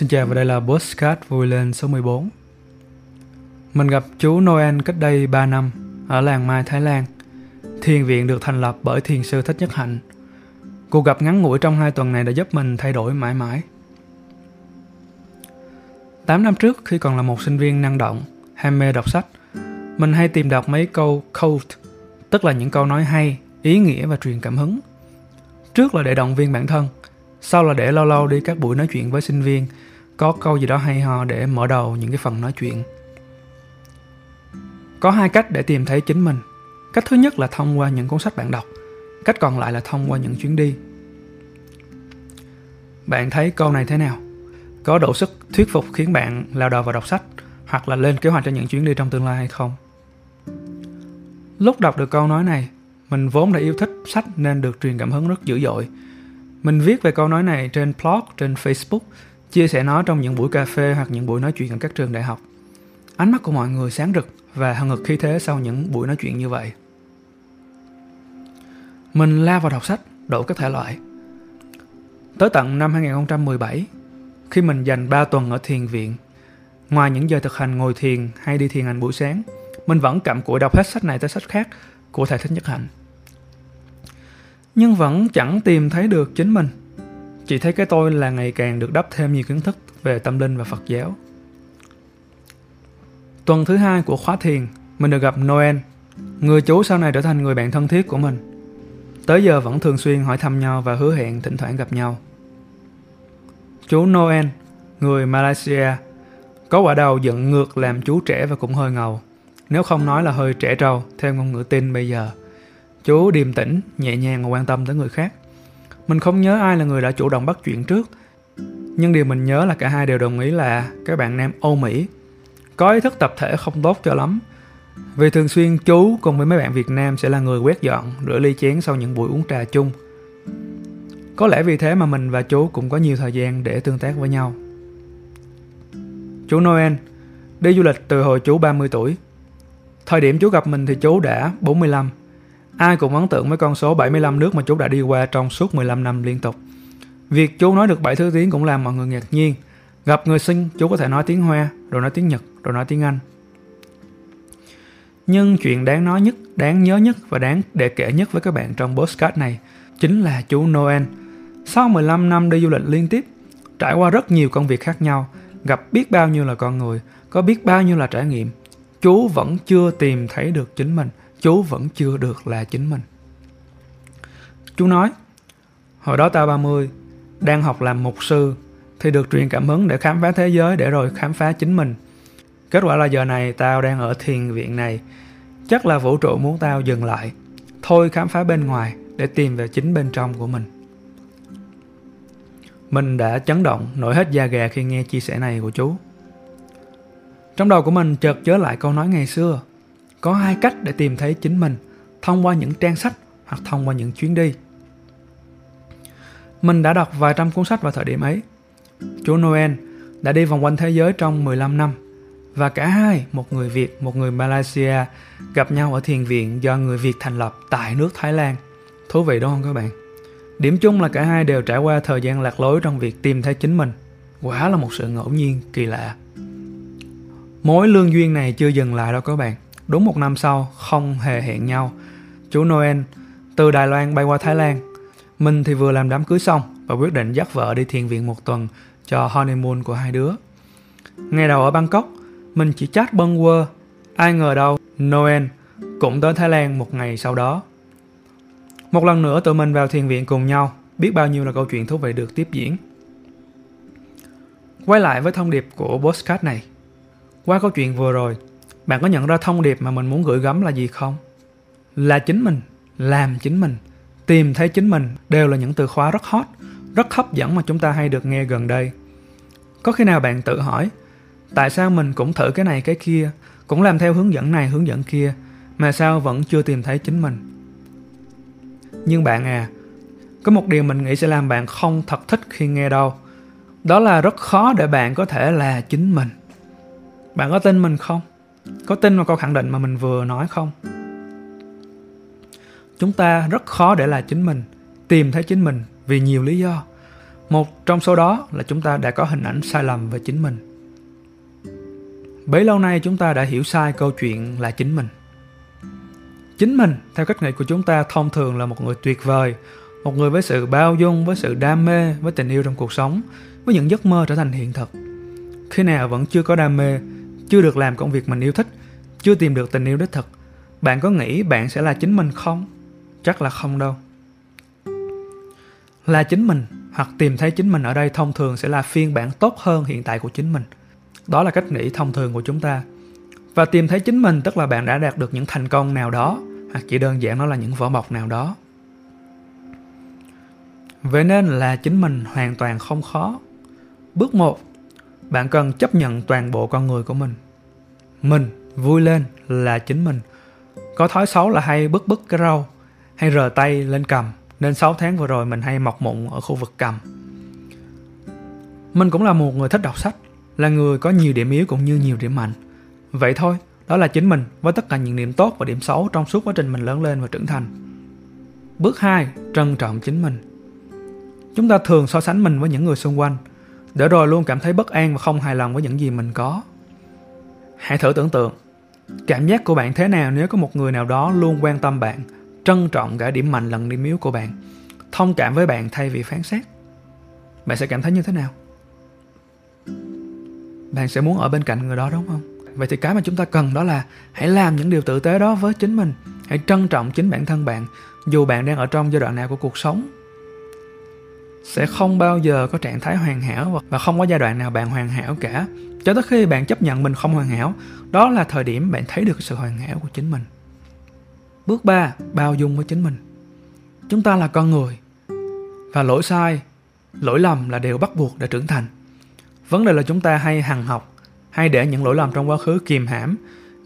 Xin chào và đây là Postcard vui lên số 14. Mình gặp chú Noel cách đây 3 năm ở làng Mai, Thái Lan. Thiền viện được thành lập bởi thiền sư Thích Nhất Hạnh. Cuộc gặp ngắn ngủi trong hai tuần này đã giúp mình thay đổi mãi mãi. 8 năm trước khi còn là một sinh viên năng động, ham mê đọc sách, mình hay tìm đọc mấy câu quote, tức là những câu nói hay, ý nghĩa và truyền cảm hứng. Trước là để động viên bản thân, sau là để lâu lâu đi các buổi nói chuyện với sinh viên có câu gì đó hay ho để mở đầu những cái phần nói chuyện. Có hai cách để tìm thấy chính mình. Cách thứ nhất là thông qua những cuốn sách bạn đọc. Cách còn lại là thông qua những chuyến đi. Bạn thấy câu này thế nào? Có đủ sức thuyết phục khiến bạn lao đầu vào đọc sách hoặc là lên kế hoạch cho những chuyến đi trong tương lai hay không? Lúc đọc được câu nói này mình vốn đã yêu thích sách nên được truyền cảm hứng rất dữ dội. Mình viết về câu nói này trên blog, trên Facebook, chia sẻ nó trong những buổi cà phê hoặc những buổi nói chuyện ở các trường đại học. Ánh mắt của mọi người sáng rực và hừng hực khí thế sau những buổi nói chuyện như vậy. Mình la vào đọc sách, đủ các thể loại. Tới tận năm 2017, khi mình dành 3 tuần ở thiền viện, ngoài những giờ thực hành ngồi thiền hay đi thiền hành buổi sáng, mình vẫn cặm cụi đọc hết sách này tới sách khác của thầy Thích Nhất Hạnh nhưng vẫn chẳng tìm thấy được chính mình. Chỉ thấy cái tôi là ngày càng được đắp thêm nhiều kiến thức về tâm linh và Phật giáo. Tuần thứ hai của khóa thiền, mình được gặp Noel, người chú sau này trở thành người bạn thân thiết của mình. Tới giờ vẫn thường xuyên hỏi thăm nhau và hứa hẹn thỉnh thoảng gặp nhau. Chú Noel, người Malaysia, có quả đầu giận ngược làm chú trẻ và cũng hơi ngầu. Nếu không nói là hơi trẻ trâu, theo ngôn ngữ tin bây giờ. Chú điềm tĩnh, nhẹ nhàng và quan tâm tới người khác. Mình không nhớ ai là người đã chủ động bắt chuyện trước, nhưng điều mình nhớ là cả hai đều đồng ý là các bạn nam Âu Mỹ có ý thức tập thể không tốt cho lắm. Vì thường xuyên chú cùng với mấy bạn Việt Nam sẽ là người quét dọn, rửa ly chén sau những buổi uống trà chung. Có lẽ vì thế mà mình và chú cũng có nhiều thời gian để tương tác với nhau. Chú Noel đi du lịch từ hồi chú 30 tuổi. Thời điểm chú gặp mình thì chú đã 45. Ai cũng ấn tượng với con số 75 nước mà chú đã đi qua trong suốt 15 năm liên tục. Việc chú nói được 7 thứ tiếng cũng làm mọi người ngạc nhiên. Gặp người sinh, chú có thể nói tiếng Hoa, rồi nói tiếng Nhật, rồi nói tiếng Anh. Nhưng chuyện đáng nói nhất, đáng nhớ nhất và đáng để kể nhất với các bạn trong postcard này chính là chú Noel. Sau 15 năm đi du lịch liên tiếp, trải qua rất nhiều công việc khác nhau, gặp biết bao nhiêu là con người, có biết bao nhiêu là trải nghiệm, chú vẫn chưa tìm thấy được chính mình chú vẫn chưa được là chính mình. Chú nói, hồi đó tao 30, đang học làm mục sư, thì được truyền cảm hứng để khám phá thế giới để rồi khám phá chính mình. Kết quả là giờ này tao đang ở thiền viện này, chắc là vũ trụ muốn tao dừng lại, thôi khám phá bên ngoài để tìm về chính bên trong của mình. Mình đã chấn động, nổi hết da gà khi nghe chia sẻ này của chú. Trong đầu của mình chợt nhớ lại câu nói ngày xưa có hai cách để tìm thấy chính mình thông qua những trang sách hoặc thông qua những chuyến đi mình đã đọc vài trăm cuốn sách vào thời điểm ấy chú noel đã đi vòng quanh thế giới trong 15 năm và cả hai, một người Việt, một người Malaysia, gặp nhau ở thiền viện do người Việt thành lập tại nước Thái Lan. Thú vị đúng không các bạn? Điểm chung là cả hai đều trải qua thời gian lạc lối trong việc tìm thấy chính mình. Quả là một sự ngẫu nhiên kỳ lạ. Mối lương duyên này chưa dừng lại đâu các bạn. Đúng một năm sau, không hề hẹn nhau, chú Noel từ Đài Loan bay qua Thái Lan. Mình thì vừa làm đám cưới xong và quyết định dắt vợ đi thiền viện một tuần cho honeymoon của hai đứa. Ngày đầu ở Bangkok, mình chỉ chat bâng quơ. Ai ngờ đâu, Noel cũng tới Thái Lan một ngày sau đó. Một lần nữa tụi mình vào thiền viện cùng nhau, biết bao nhiêu là câu chuyện thú vị được tiếp diễn. Quay lại với thông điệp của postcard này. Qua câu chuyện vừa rồi, bạn có nhận ra thông điệp mà mình muốn gửi gắm là gì không? Là chính mình, làm chính mình, tìm thấy chính mình đều là những từ khóa rất hot, rất hấp dẫn mà chúng ta hay được nghe gần đây. Có khi nào bạn tự hỏi, tại sao mình cũng thử cái này, cái kia, cũng làm theo hướng dẫn này, hướng dẫn kia, mà sao vẫn chưa tìm thấy chính mình? Nhưng bạn à có một điều mình nghĩ sẽ làm bạn không thật thích khi nghe đâu. Đó là rất khó để bạn có thể là chính mình. Bạn có tin mình không? Có tin vào câu khẳng định mà mình vừa nói không? Chúng ta rất khó để là chính mình, tìm thấy chính mình vì nhiều lý do. Một trong số đó là chúng ta đã có hình ảnh sai lầm về chính mình. Bấy lâu nay chúng ta đã hiểu sai câu chuyện là chính mình. Chính mình, theo cách nghĩ của chúng ta, thông thường là một người tuyệt vời, một người với sự bao dung, với sự đam mê, với tình yêu trong cuộc sống, với những giấc mơ trở thành hiện thực. Khi nào vẫn chưa có đam mê chưa được làm công việc mình yêu thích, chưa tìm được tình yêu đích thực. Bạn có nghĩ bạn sẽ là chính mình không? Chắc là không đâu. Là chính mình hoặc tìm thấy chính mình ở đây thông thường sẽ là phiên bản tốt hơn hiện tại của chính mình. Đó là cách nghĩ thông thường của chúng ta. Và tìm thấy chính mình tức là bạn đã đạt được những thành công nào đó, hoặc chỉ đơn giản nó là những vỏ bọc nào đó. Vậy nên là chính mình hoàn toàn không khó. Bước một bạn cần chấp nhận toàn bộ con người của mình. Mình vui lên là chính mình. Có thói xấu là hay bứt bứt cái râu hay rờ tay lên cầm, nên 6 tháng vừa rồi mình hay mọc mụn ở khu vực cầm. Mình cũng là một người thích đọc sách, là người có nhiều điểm yếu cũng như nhiều điểm mạnh. Vậy thôi, đó là chính mình với tất cả những điểm tốt và điểm xấu trong suốt quá trình mình lớn lên và trưởng thành. Bước 2 trân trọng chính mình. Chúng ta thường so sánh mình với những người xung quanh để rồi luôn cảm thấy bất an và không hài lòng với những gì mình có. Hãy thử tưởng tượng, cảm giác của bạn thế nào nếu có một người nào đó luôn quan tâm bạn, trân trọng cả điểm mạnh lẫn điểm yếu của bạn, thông cảm với bạn thay vì phán xét? Bạn sẽ cảm thấy như thế nào? Bạn sẽ muốn ở bên cạnh người đó, đúng không? Vậy thì cái mà chúng ta cần đó là hãy làm những điều tử tế đó với chính mình, hãy trân trọng chính bản thân bạn, dù bạn đang ở trong giai đoạn nào của cuộc sống sẽ không bao giờ có trạng thái hoàn hảo và không có giai đoạn nào bạn hoàn hảo cả. Cho tới khi bạn chấp nhận mình không hoàn hảo, đó là thời điểm bạn thấy được sự hoàn hảo của chính mình. Bước 3 bao dung với chính mình. Chúng ta là con người và lỗi sai, lỗi lầm là điều bắt buộc để trưởng thành. Vấn đề là chúng ta hay hằng học, hay để những lỗi lầm trong quá khứ kìm hãm,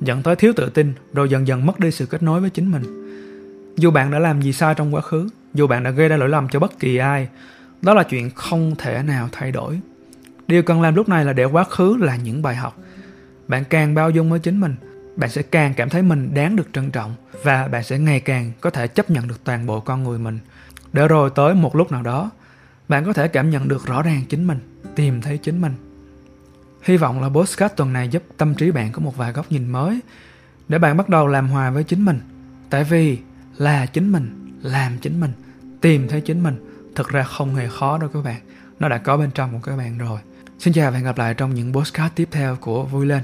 dẫn tới thiếu tự tin, rồi dần dần mất đi sự kết nối với chính mình. Dù bạn đã làm gì sai trong quá khứ, dù bạn đã gây ra lỗi lầm cho bất kỳ ai đó là chuyện không thể nào thay đổi. Điều cần làm lúc này là để quá khứ là những bài học. Bạn càng bao dung với chính mình, bạn sẽ càng cảm thấy mình đáng được trân trọng và bạn sẽ ngày càng có thể chấp nhận được toàn bộ con người mình. Để rồi tới một lúc nào đó, bạn có thể cảm nhận được rõ ràng chính mình, tìm thấy chính mình. Hy vọng là postcard tuần này giúp tâm trí bạn có một vài góc nhìn mới để bạn bắt đầu làm hòa với chính mình. Tại vì là chính mình, làm chính mình, tìm thấy chính mình thực ra không hề khó đâu các bạn. Nó đã có bên trong của các bạn rồi. Xin chào và hẹn gặp lại trong những postcard tiếp theo của vui lên.